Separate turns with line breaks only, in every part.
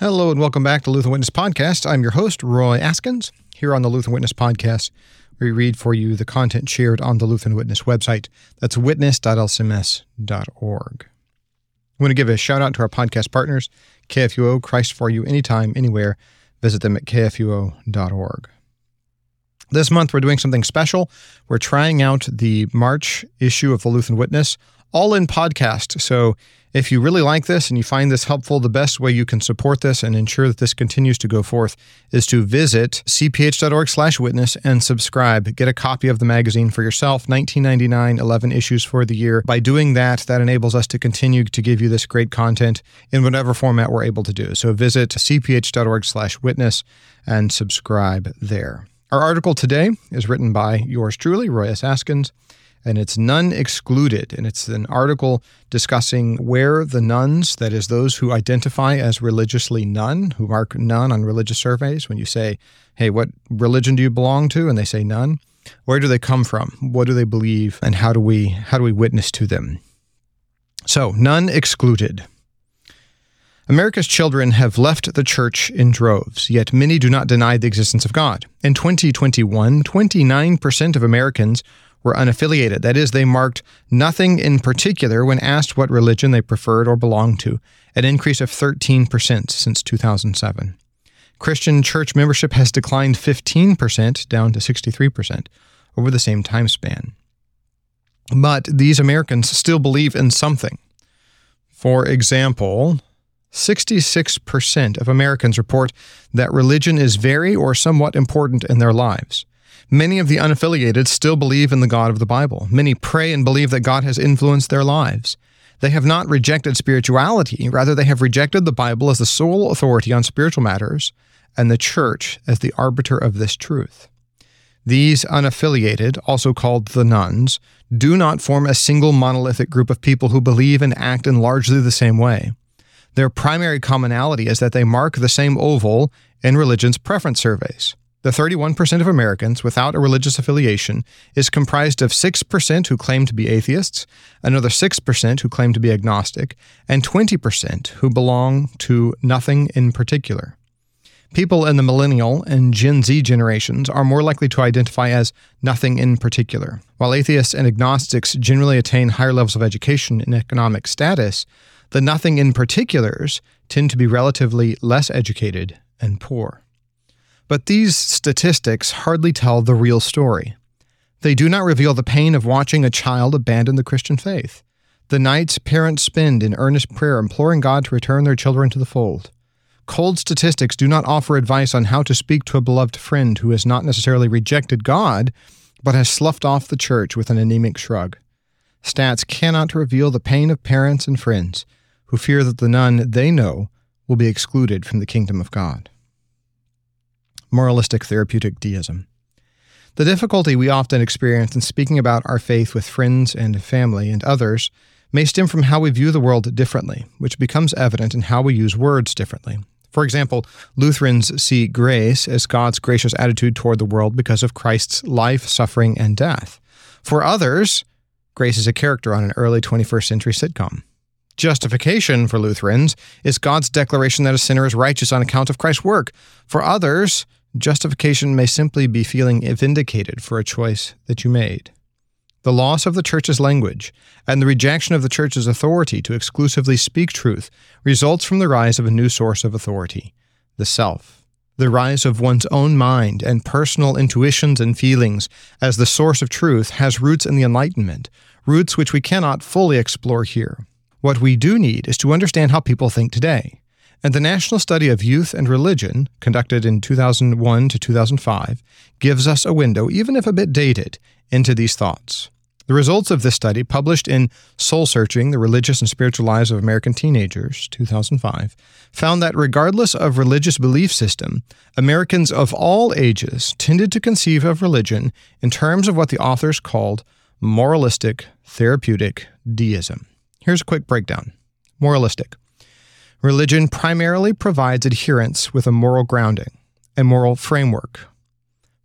Hello and welcome back to Lutheran Witness Podcast. I'm your host, Roy Askins. Here on the Lutheran Witness Podcast, we read for you the content shared on the Lutheran Witness website. That's witness.lcms.org. I want to give a shout out to our podcast partners, KFUO, Christ for You, anytime, anywhere. Visit them at kfuo.org. This month, we're doing something special. We're trying out the March issue of the Lutheran Witness, all in podcast. So if you really like this and you find this helpful, the best way you can support this and ensure that this continues to go forth is to visit cph.org/witness and subscribe. Get a copy of the magazine for yourself, 19.99, 11 issues for the year. By doing that, that enables us to continue to give you this great content in whatever format we're able to do. So visit cph.org/witness and subscribe there. Our article today is written by yours truly, Roy S. Askins and it's None Excluded. And it's an article discussing where the nones, that is, those who identify as religiously none, who mark none on religious surveys, when you say, hey, what religion do you belong to? And they say none. Where do they come from? What do they believe? And how do we how do we witness to them? So, none excluded. America's children have left the church in droves, yet many do not deny the existence of God. In 2021, 29% of Americans were unaffiliated. That is, they marked nothing in particular when asked what religion they preferred or belonged to, an increase of 13% since 2007. Christian church membership has declined 15%, down to 63%, over the same time span. But these Americans still believe in something. For example, 66% of Americans report that religion is very or somewhat important in their lives. Many of the unaffiliated still believe in the God of the Bible. Many pray and believe that God has influenced their lives. They have not rejected spirituality, rather, they have rejected the Bible as the sole authority on spiritual matters and the church as the arbiter of this truth. These unaffiliated, also called the nones, do not form a single monolithic group of people who believe and act in largely the same way. Their primary commonality is that they mark the same oval in religion's preference surveys. The 31% of Americans without a religious affiliation is comprised of 6% who claim to be atheists, another 6% who claim to be agnostic, and 20% who belong to nothing in particular. People in the millennial and Gen Z generations are more likely to identify as nothing in particular. While atheists and agnostics generally attain higher levels of education and economic status, the nothing in particulars tend to be relatively less educated and poor. But these statistics hardly tell the real story. They do not reveal the pain of watching a child abandon the Christian faith, the nights parents spend in earnest prayer imploring God to return their children to the fold. Cold statistics do not offer advice on how to speak to a beloved friend who has not necessarily rejected God, but has sloughed off the church with an anemic shrug. Stats cannot reveal the pain of parents and friends who fear that the none they know will be excluded from the kingdom of God moralistic therapeutic deism. The difficulty we often experience in speaking about our faith with friends and family and others may stem from how we view the world differently, which becomes evident in how we use words differently. For example, Lutherans see grace as God's gracious attitude toward the world because of Christ's life, suffering, and death. For others, grace is a character on an early 21st century sitcom. Justification for Lutherans is God's declaration that a sinner is righteous on account of Christ's work. For others, Justification may simply be feeling vindicated for a choice that you made. The loss of the church's language and the rejection of the church's authority to exclusively speak truth results from the rise of a new source of authority, the self. The rise of one's own mind and personal intuitions and feelings as the source of truth has roots in the Enlightenment, roots which we cannot fully explore here. What we do need is to understand how people think today and the National Study of Youth and Religion, conducted in 2001 to 2005, gives us a window, even if a bit dated, into these thoughts. The results of this study, published in Soul Searching The Religious and Spiritual Lives of American Teenagers, 2005, found that regardless of religious belief system, Americans of all ages tended to conceive of religion in terms of what the authors called moralistic therapeutic deism. Here's a quick breakdown moralistic. Religion primarily provides adherents with a moral grounding, a moral framework.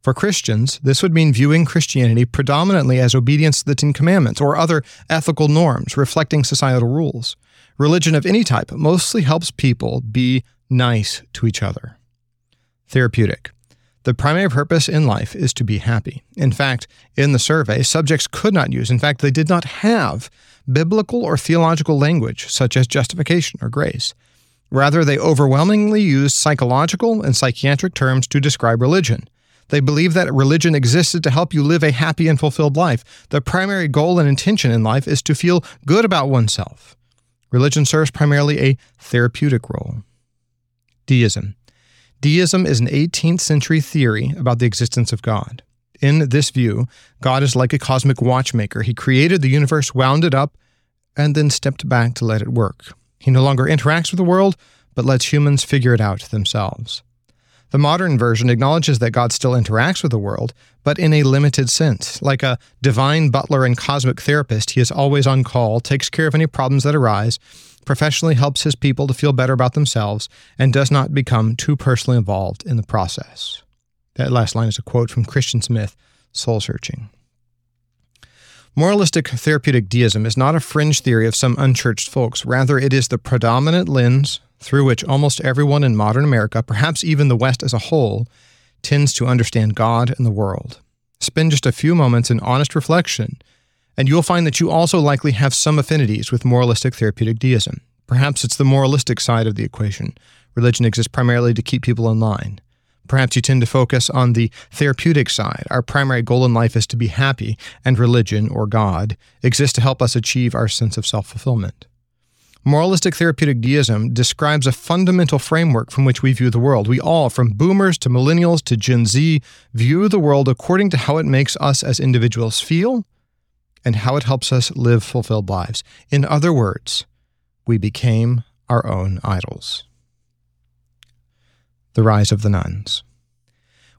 For Christians, this would mean viewing Christianity predominantly as obedience to the Ten Commandments or other ethical norms reflecting societal rules. Religion of any type mostly helps people be nice to each other. Therapeutic. The primary purpose in life is to be happy. In fact, in the survey, subjects could not use, in fact, they did not have biblical or theological language such as justification or grace. Rather, they overwhelmingly use psychological and psychiatric terms to describe religion. They believe that religion existed to help you live a happy and fulfilled life. The primary goal and intention in life is to feel good about oneself. Religion serves primarily a therapeutic role. Deism. Deism is an 18th century theory about the existence of God. In this view, God is like a cosmic watchmaker. He created the universe, wound it up, and then stepped back to let it work. He no longer interacts with the world, but lets humans figure it out themselves. The modern version acknowledges that God still interacts with the world, but in a limited sense. Like a divine butler and cosmic therapist, he is always on call, takes care of any problems that arise, professionally helps his people to feel better about themselves, and does not become too personally involved in the process. That last line is a quote from Christian Smith, Soul Searching. Moralistic therapeutic deism is not a fringe theory of some unchurched folks. Rather, it is the predominant lens through which almost everyone in modern America, perhaps even the West as a whole, tends to understand God and the world. Spend just a few moments in honest reflection and you'll find that you also likely have some affinities with moralistic therapeutic deism. Perhaps it's the moralistic side of the equation. Religion exists primarily to keep people in line. Perhaps you tend to focus on the therapeutic side. Our primary goal in life is to be happy, and religion, or God, exists to help us achieve our sense of self fulfillment. Moralistic therapeutic deism describes a fundamental framework from which we view the world. We all, from boomers to millennials to Gen Z, view the world according to how it makes us as individuals feel and how it helps us live fulfilled lives. In other words, we became our own idols. The rise of the Nones.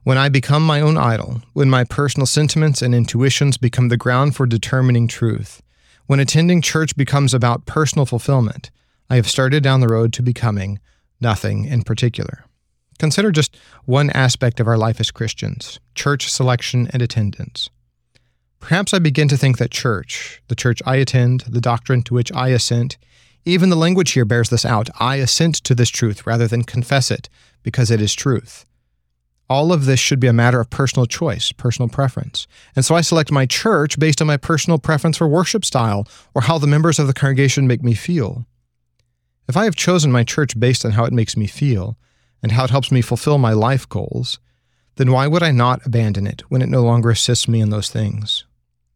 When I become my own idol, when my personal sentiments and intuitions become the ground for determining truth, when attending church becomes about personal fulfillment, I have started down the road to becoming nothing in particular. Consider just one aspect of our life as Christians church selection and attendance. Perhaps I begin to think that church, the church I attend, the doctrine to which I assent, even the language here bears this out. I assent to this truth rather than confess it, because it is truth. All of this should be a matter of personal choice, personal preference. And so I select my church based on my personal preference for worship style or how the members of the congregation make me feel. If I have chosen my church based on how it makes me feel and how it helps me fulfill my life goals, then why would I not abandon it when it no longer assists me in those things?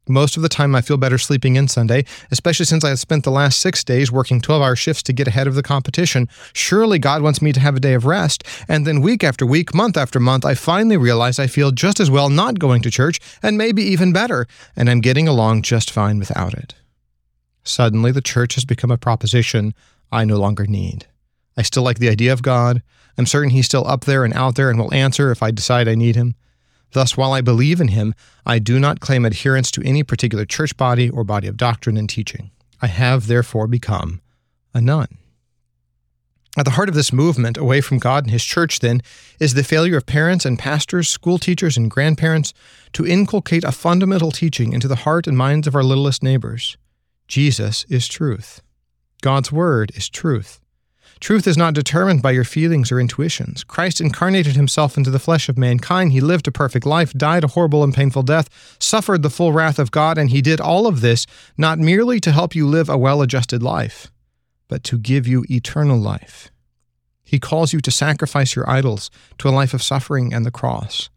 Most of the time, I feel better sleeping in Sunday, especially since I have spent the last six days working 12 hour shifts to get ahead of the competition. Surely God wants me to have a day of rest. And then, week after week, month after month, I finally realize I feel just as well not going to church, and maybe even better, and I'm getting along just fine without it. Suddenly, the church has become a proposition I no longer need. I still like the idea of God. I'm certain He's still up there and out there and will answer if I decide I need Him. Thus, while I believe in him, I do not claim adherence to any particular church body or body of doctrine and teaching. I have therefore become a none. At the heart of this movement away from God and His church, then, is the failure of parents and pastors, school teachers, and grandparents to inculcate a fundamental teaching into the heart and minds of our littlest neighbors Jesus is truth. God's Word is truth. Truth is not determined by your feelings or intuitions. Christ incarnated himself into the flesh of mankind. He lived a perfect life, died a horrible and painful death, suffered the full wrath of God, and he did all of this not merely to help you live a well adjusted life, but to give you eternal life. He calls you to sacrifice your idols to a life of suffering and the cross.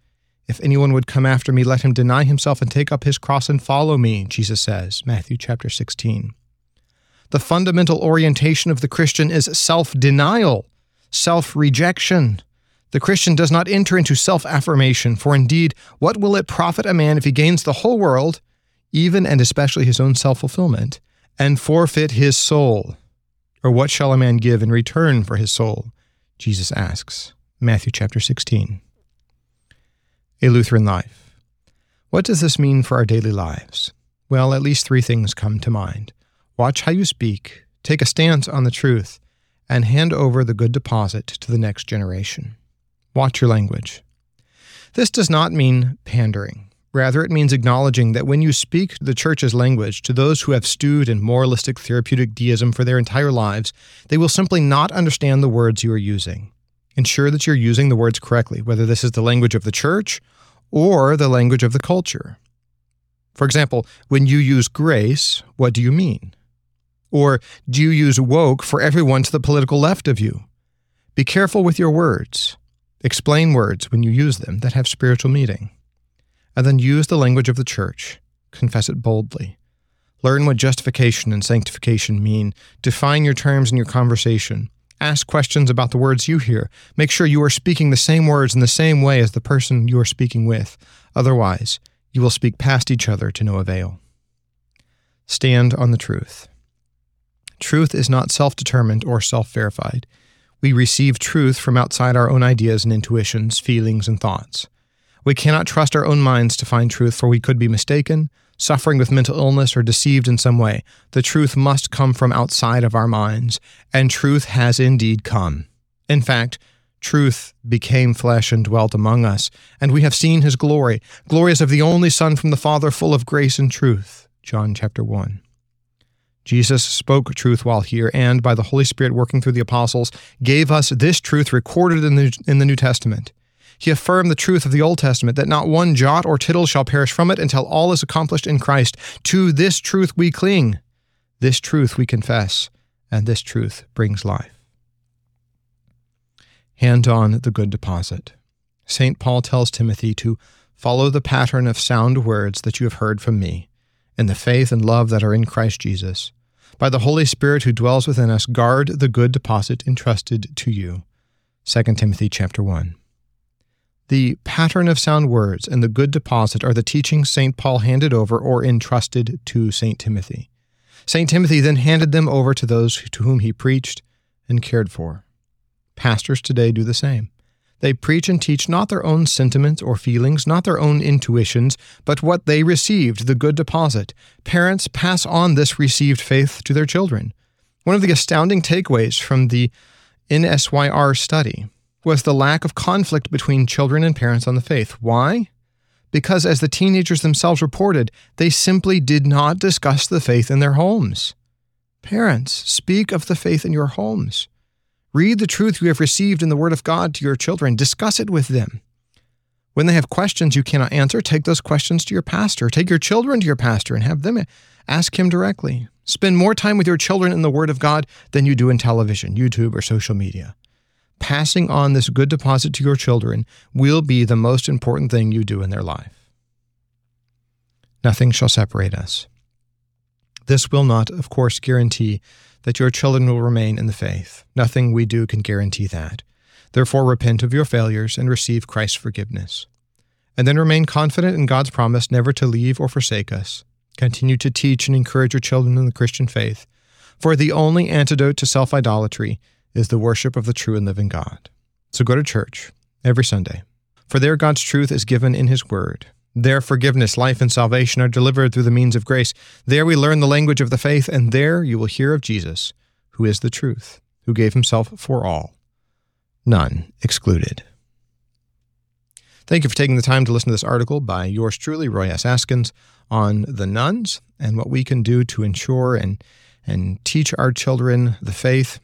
If anyone would come after me, let him deny himself and take up his cross and follow me, Jesus says, Matthew chapter 16. The fundamental orientation of the Christian is self denial, self rejection. The Christian does not enter into self affirmation, for indeed, what will it profit a man if he gains the whole world, even and especially his own self fulfillment, and forfeit his soul? Or what shall a man give in return for his soul? Jesus asks. Matthew chapter 16. A Lutheran life. What does this mean for our daily lives? Well, at least three things come to mind. Watch how you speak, take a stance on the truth, and hand over the good deposit to the next generation. Watch your language. This does not mean pandering. Rather, it means acknowledging that when you speak the church's language to those who have stewed in moralistic therapeutic deism for their entire lives, they will simply not understand the words you are using. Ensure that you're using the words correctly, whether this is the language of the church or the language of the culture. For example, when you use grace, what do you mean? Or do you use woke for everyone to the political left of you? Be careful with your words. Explain words when you use them that have spiritual meaning and then use the language of the church. Confess it boldly. Learn what justification and sanctification mean. Define your terms in your conversation. Ask questions about the words you hear. Make sure you are speaking the same words in the same way as the person you are speaking with. Otherwise, you will speak past each other to no avail. Stand on the truth. Truth is not self determined or self verified. We receive truth from outside our own ideas and intuitions, feelings, and thoughts. We cannot trust our own minds to find truth, for we could be mistaken, suffering with mental illness, or deceived in some way. The truth must come from outside of our minds, and truth has indeed come. In fact, truth became flesh and dwelt among us, and we have seen his glory, glorious of the only Son from the Father, full of grace and truth. John chapter 1. Jesus spoke truth while here, and by the Holy Spirit working through the apostles, gave us this truth recorded in the, in the New Testament. He affirmed the truth of the Old Testament that not one jot or tittle shall perish from it until all is accomplished in Christ. To this truth we cling. This truth we confess, and this truth brings life. Hand on the good deposit. St. Paul tells Timothy to follow the pattern of sound words that you have heard from me, in the faith and love that are in Christ Jesus. By the Holy Spirit who dwells within us, guard the good deposit entrusted to you. 2 Timothy chapter 1. The pattern of sound words and the good deposit are the teachings St. Paul handed over or entrusted to St. Timothy. St. Timothy then handed them over to those to whom he preached and cared for. Pastors today do the same. They preach and teach not their own sentiments or feelings, not their own intuitions, but what they received, the good deposit. Parents pass on this received faith to their children. One of the astounding takeaways from the NSYR study was the lack of conflict between children and parents on the faith. Why? Because, as the teenagers themselves reported, they simply did not discuss the faith in their homes. Parents, speak of the faith in your homes. Read the truth you have received in the Word of God to your children. Discuss it with them. When they have questions you cannot answer, take those questions to your pastor. Take your children to your pastor and have them ask him directly. Spend more time with your children in the Word of God than you do in television, YouTube, or social media passing on this good deposit to your children will be the most important thing you do in their life. Nothing shall separate us. This will not, of course, guarantee that your children will remain in the faith. Nothing we do can guarantee that. Therefore, repent of your failures and receive Christ's forgiveness. And then remain confident in God's promise never to leave or forsake us. Continue to teach and encourage your children in the Christian faith. For the only antidote to self idolatry is the worship of the true and living God. So go to church every Sunday, for there God's truth is given in His Word. There forgiveness, life, and salvation are delivered through the means of grace. There we learn the language of the faith, and there you will hear of Jesus, who is the truth, who gave Himself for all, none excluded. Thank you for taking the time to listen to this article by yours truly, Roy S. Askins, on the nones and what we can do to ensure and, and teach our children the faith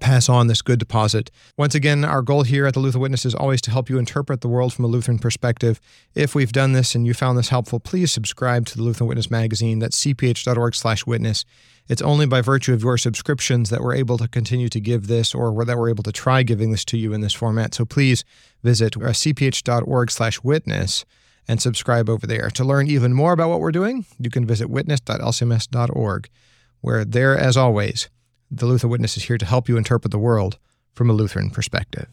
pass on this good deposit. Once again, our goal here at the Lutheran Witness is always to help you interpret the world from a Lutheran perspective. If we've done this and you found this helpful, please subscribe to the Lutheran Witness magazine. That's cph.org slash witness. It's only by virtue of your subscriptions that we're able to continue to give this or that we're able to try giving this to you in this format. So please visit uh, cph.org slash witness and subscribe over there. To learn even more about what we're doing, you can visit witness.lcms.org, where there, as always, the Lutheran Witness is here to help you interpret the world from a Lutheran perspective.